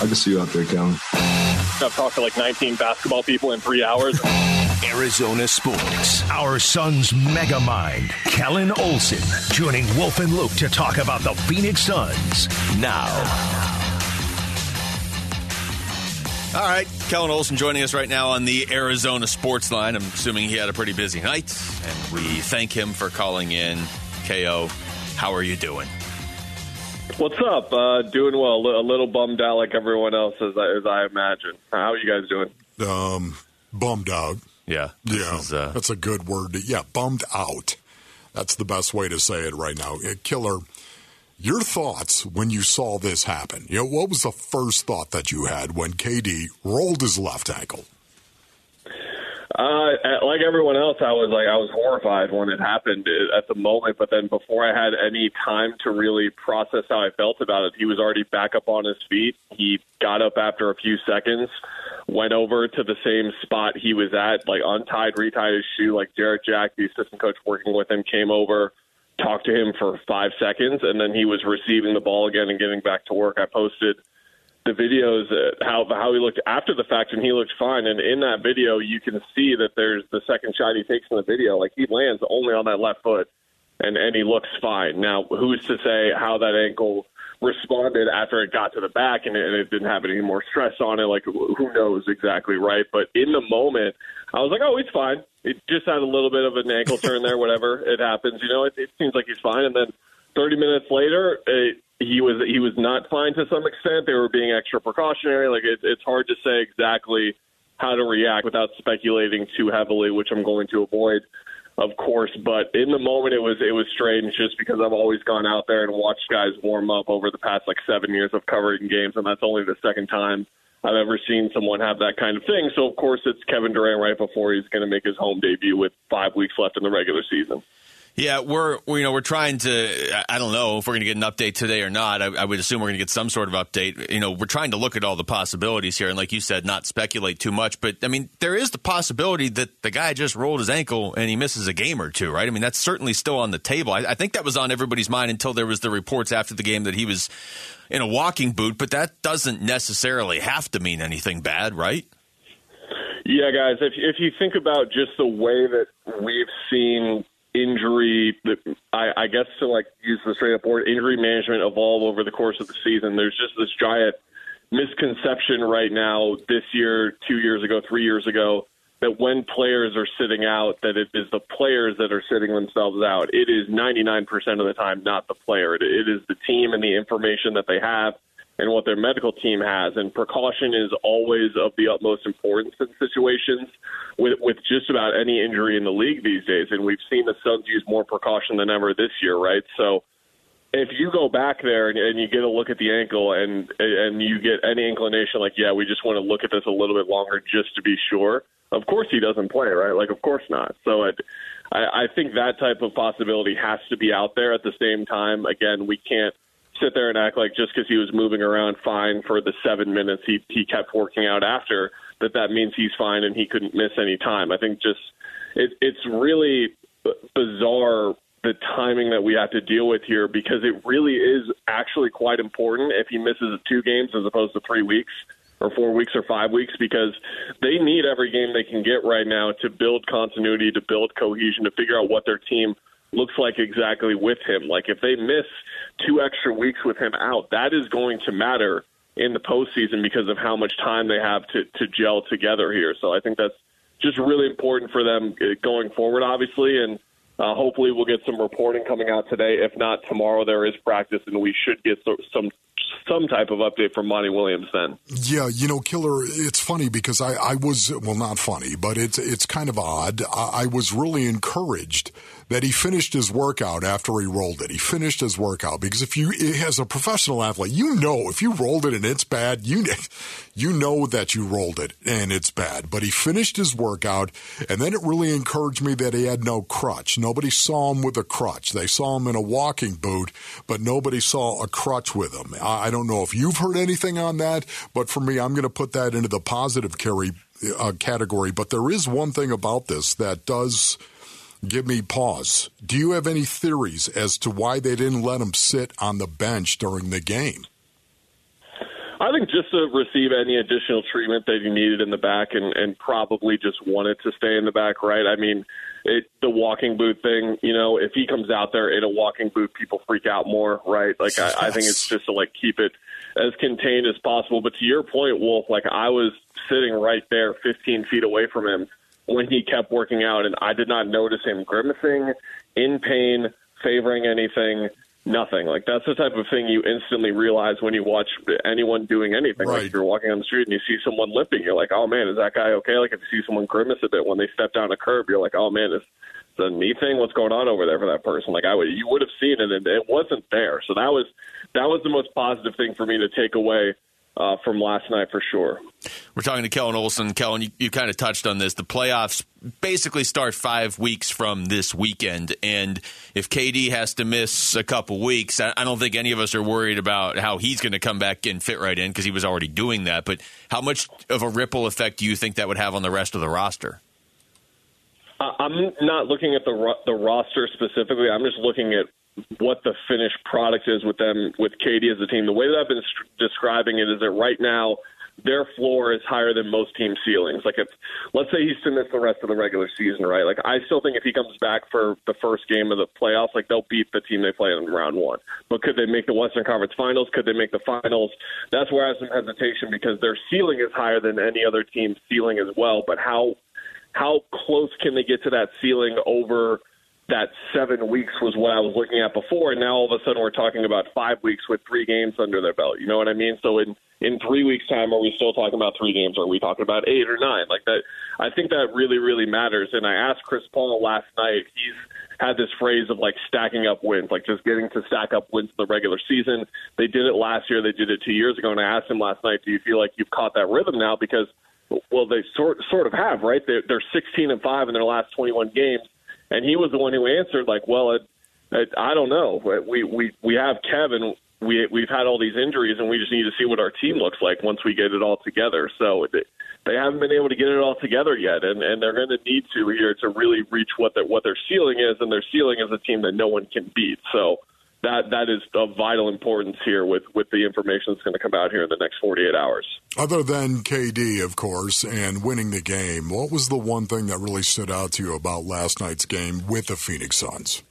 I can see you out there, Kellan. I've talked to like 19 basketball people in three hours. Arizona Sports. Our son's mega mind, Kellan Olson, joining Wolf and Luke to talk about the Phoenix Suns. Now. All right, Kellan Olson joining us right now on the Arizona Sports Line. I'm assuming he had a pretty busy night, and we thank him for calling in. KO, how are you doing? What's up? Uh, doing well. A little bummed out like everyone else, as I, as I imagine. How are you guys doing? Um, bummed out. Yeah. Yeah, is, uh, that's a good word. Yeah, bummed out. That's the best way to say it right now. Killer, your thoughts when you saw this happen? You know, what was the first thought that you had when KD rolled his left ankle? Uh, like everyone else, I was like I was horrified when it happened at the moment. But then before I had any time to really process how I felt about it, he was already back up on his feet. He got up after a few seconds, went over to the same spot he was at, like untied, retied his shoe. Like Jarrett Jack, the assistant coach working with him, came over, talked to him for five seconds, and then he was receiving the ball again and getting back to work. I posted the videos how how he looked after the fact and he looked fine. And in that video you can see that there's the second shot he takes in the video. Like he lands only on that left foot and and he looks fine. Now who's to say how that ankle responded after it got to the back and it, and it didn't have any more stress on it? Like who knows exactly right? But in the moment I was like oh he's fine. It just had a little bit of an ankle turn there whatever. It happens you know? It, it seems like he's fine. And then 30 minutes later it, he was he was not fine to some extent. They were being extra precautionary. Like it, it's hard to say exactly how to react without speculating too heavily, which I'm going to avoid, of course. But in the moment, it was it was strange just because I've always gone out there and watched guys warm up over the past like seven years of covering games, and that's only the second time I've ever seen someone have that kind of thing. So of course, it's Kevin Durant right before he's going to make his home debut with five weeks left in the regular season. Yeah, we're you know we're trying to. I don't know if we're going to get an update today or not. I, I would assume we're going to get some sort of update. You know, we're trying to look at all the possibilities here, and like you said, not speculate too much. But I mean, there is the possibility that the guy just rolled his ankle and he misses a game or two, right? I mean, that's certainly still on the table. I, I think that was on everybody's mind until there was the reports after the game that he was in a walking boot. But that doesn't necessarily have to mean anything bad, right? Yeah, guys. If if you think about just the way that we've seen injury, I, I guess to like use the straight up word, injury management evolve over the course of the season. There's just this giant misconception right now, this year, two years ago, three years ago, that when players are sitting out, that it is the players that are sitting themselves out. It is 99% of the time not the player. It is the team and the information that they have and what their medical team has. And precaution is always of the utmost importance in situations with, with just about any injury in the league these days. And we've seen the Suns use more precaution than ever this year, right? So if you go back there and, and you get a look at the ankle and and you get any inclination like, yeah, we just want to look at this a little bit longer just to be sure. Of course, he doesn't play, right? Like, of course not. So it, I, I think that type of possibility has to be out there. At the same time, again, we can't sit there and act like just because he was moving around fine for the seven minutes he he kept working out after that that means he's fine and he couldn't miss any time. I think just it, it's really bizarre the timing that we have to deal with here because it really is actually quite important if he misses two games as opposed to three weeks or four weeks or five weeks because they need every game they can get right now to build continuity, to build cohesion, to figure out what their team looks like exactly with him. Like if they miss two extra weeks with him out, that is going to matter in the postseason because of how much time they have to, to gel together here. So I think that's just really important for them uh, going forward, obviously. And uh, hopefully we'll get some reporting coming out today. If not tomorrow, there is practice, and we should get some some type of update from Monty Williams then. Yeah, you know, Killer, it's funny because I, I was well, not funny, but it's it's kind of odd. I, I was really encouraged that he finished his workout after he rolled it. He finished his workout because if you, as a professional athlete, you know if you rolled it and it's bad, you you know that you rolled it and it's bad. But he finished his workout, and then it really encouraged me that he had no crutch. Nobody saw him with a crutch. They saw him in a walking boot, but nobody saw a crutch with him. I don't know if you've heard anything on that, but for me, I'm going to put that into the positive carry uh, category. But there is one thing about this that does give me pause. Do you have any theories as to why they didn't let him sit on the bench during the game? I think just to receive any additional treatment that he needed in the back and, and probably just wanted to stay in the back, right? I mean, it, the walking boot thing, you know, if he comes out there in a walking boot, people freak out more, right? Like, I, I think it's just to, like, keep it as contained as possible. But to your point, Wolf, like, I was sitting right there 15 feet away from him when he kept working out, and I did not notice him grimacing, in pain, favoring anything nothing. Like that's the type of thing you instantly realize when you watch anyone doing anything. Right. Like if you're walking on the street and you see someone limping, you're like, oh man, is that guy okay? Like if you see someone grimace a bit when they step down a curb, you're like, oh man, is the knee thing? What's going on over there for that person? Like I would, you would have seen it, and it wasn't there. So that was that was the most positive thing for me to take away uh, from last night for sure. We're talking to Kellan Olson. Kellan, you, you kind of touched on this. The playoffs basically start five weeks from this weekend, and if KD has to miss a couple weeks, I, I don't think any of us are worried about how he's going to come back and fit right in because he was already doing that. But how much of a ripple effect do you think that would have on the rest of the roster? I'm not looking at the the roster specifically. I'm just looking at what the finished product is with them with KD as a team. The way that I've been describing it is that right now their floor is higher than most team ceilings. Like if let's say he's to miss the rest of the regular season, right? Like I still think if he comes back for the first game of the playoffs, like they'll beat the team they play in round one. But could they make the Western Conference Finals? Could they make the finals? That's where I have some hesitation because their ceiling is higher than any other team's ceiling as well. But how how close can they get to that ceiling over that seven weeks was what I was looking at before, and now all of a sudden we're talking about five weeks with three games under their belt. You know what I mean? So in in three weeks' time, are we still talking about three games? Or are we talking about eight or nine? Like that, I think that really really matters. And I asked Chris Paul last night. He's had this phrase of like stacking up wins, like just getting to stack up wins in the regular season. They did it last year. They did it two years ago. And I asked him last night, "Do you feel like you've caught that rhythm now?" Because well, they sort sort of have, right? They're, they're 16 and five in their last 21 games, and he was the one who answered like, "Well, it, it, I don't know. We we we have Kevin. We we've had all these injuries, and we just need to see what our team looks like once we get it all together." So they, they haven't been able to get it all together yet, and and they're going to need to here to really reach what their what their ceiling is, and their ceiling is a team that no one can beat. So that that is of vital importance here with with the information that's going to come out here in the next 48 hours. Other than KD, of course, and winning the game, what was the one thing that really stood out to you about last night's game with the Phoenix Suns?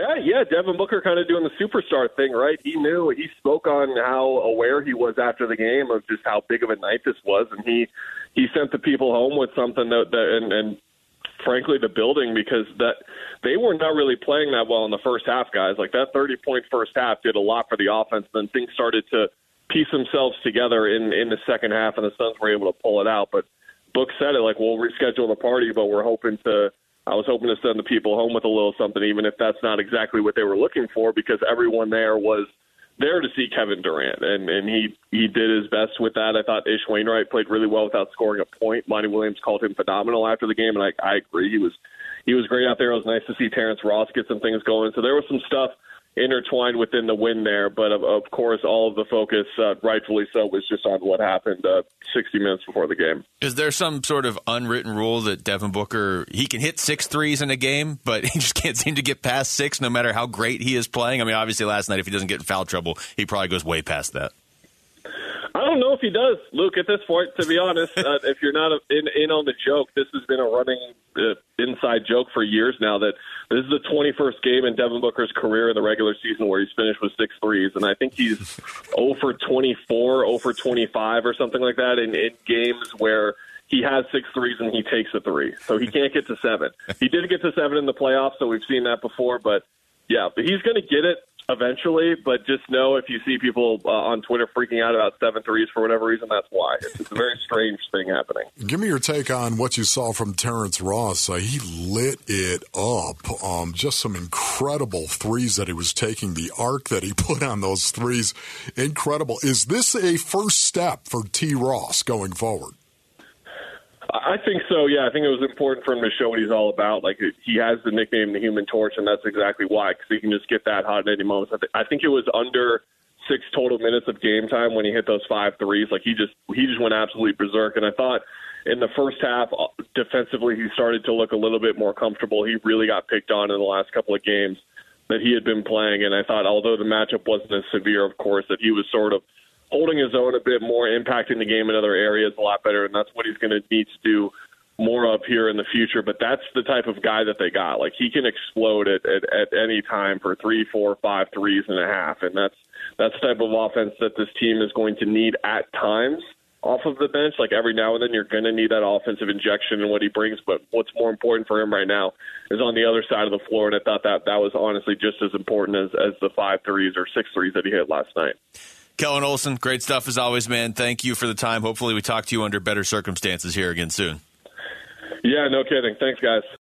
Yeah, yeah, Devin Booker kind of doing the superstar thing, right? He knew he spoke on how aware he was after the game of just how big of a night this was, and he he sent the people home with something that, that and, and frankly the building because that they were not really playing that well in the first half, guys. Like that 30 point first half did a lot for the offense. Then things started to piece themselves together in in the second half, and the Suns were able to pull it out. But Book said it like we'll reschedule the party, but we're hoping to. I was hoping to send the people home with a little something, even if that's not exactly what they were looking for, because everyone there was there to see Kevin Durant, and and he he did his best with that. I thought Ish Wainwright played really well without scoring a point. Monty Williams called him phenomenal after the game, and I I agree he was he was great out there. It was nice to see Terrence Ross get some things going. So there was some stuff intertwined within the win there, but of, of course, all of the focus, uh, rightfully so, was just on what happened uh, 60 minutes before the game. Is there some sort of unwritten rule that Devin Booker he can hit six threes in a game, but he just can't seem to get past six, no matter how great he is playing? I mean, obviously, last night if he doesn't get in foul trouble, he probably goes way past that. I don't know if he does, Luke. At this point, to be honest, uh, if you're not in, in on the joke, this has been a running uh, inside joke for years now. That this is the 21st game in Devin Booker's career in the regular season where he's finished with six threes, and I think he's 0 for 24, 0 for 25, or something like that in, in games where he has six threes and he takes a three, so he can't get to seven. He did get to seven in the playoffs, so we've seen that before, but yeah, but he's going to get it eventually. But just know if you see people uh, on Twitter freaking out about seven threes for whatever reason, that's why. It's, it's a very strange thing happening. Give me your take on what you saw from Terrence Ross. Uh, he lit it up. Um, just some incredible threes that he was taking. The arc that he put on those threes, incredible. Is this a first step for T. Ross going forward? I think so. Yeah, I think it was important for him to show what he's all about. Like he has the nickname the Human Torch, and that's exactly why because he can just get that hot at any moment. I, th- I think it was under six total minutes of game time when he hit those five threes. Like he just he just went absolutely berserk. And I thought in the first half uh, defensively he started to look a little bit more comfortable. He really got picked on in the last couple of games that he had been playing, and I thought although the matchup wasn't as severe, of course, that he was sort of holding his own a bit more, impacting the game in other areas a lot better, and that's what he's going to need to do more of here in the future. But that's the type of guy that they got. Like he can explode at, at, at any time for three, four, five threes and a half, and that's that's the type of offense that this team is going to need at times off of the bench. Like every now and then, you're going to need that offensive injection and what he brings. But what's more important for him right now is on the other side of the floor. And I thought that that was honestly just as important as as the five threes or six threes that he hit last night. Kellan Olson, great stuff as always, man. Thank you for the time. Hopefully, we talk to you under better circumstances here again soon. Yeah, no kidding. Thanks, guys.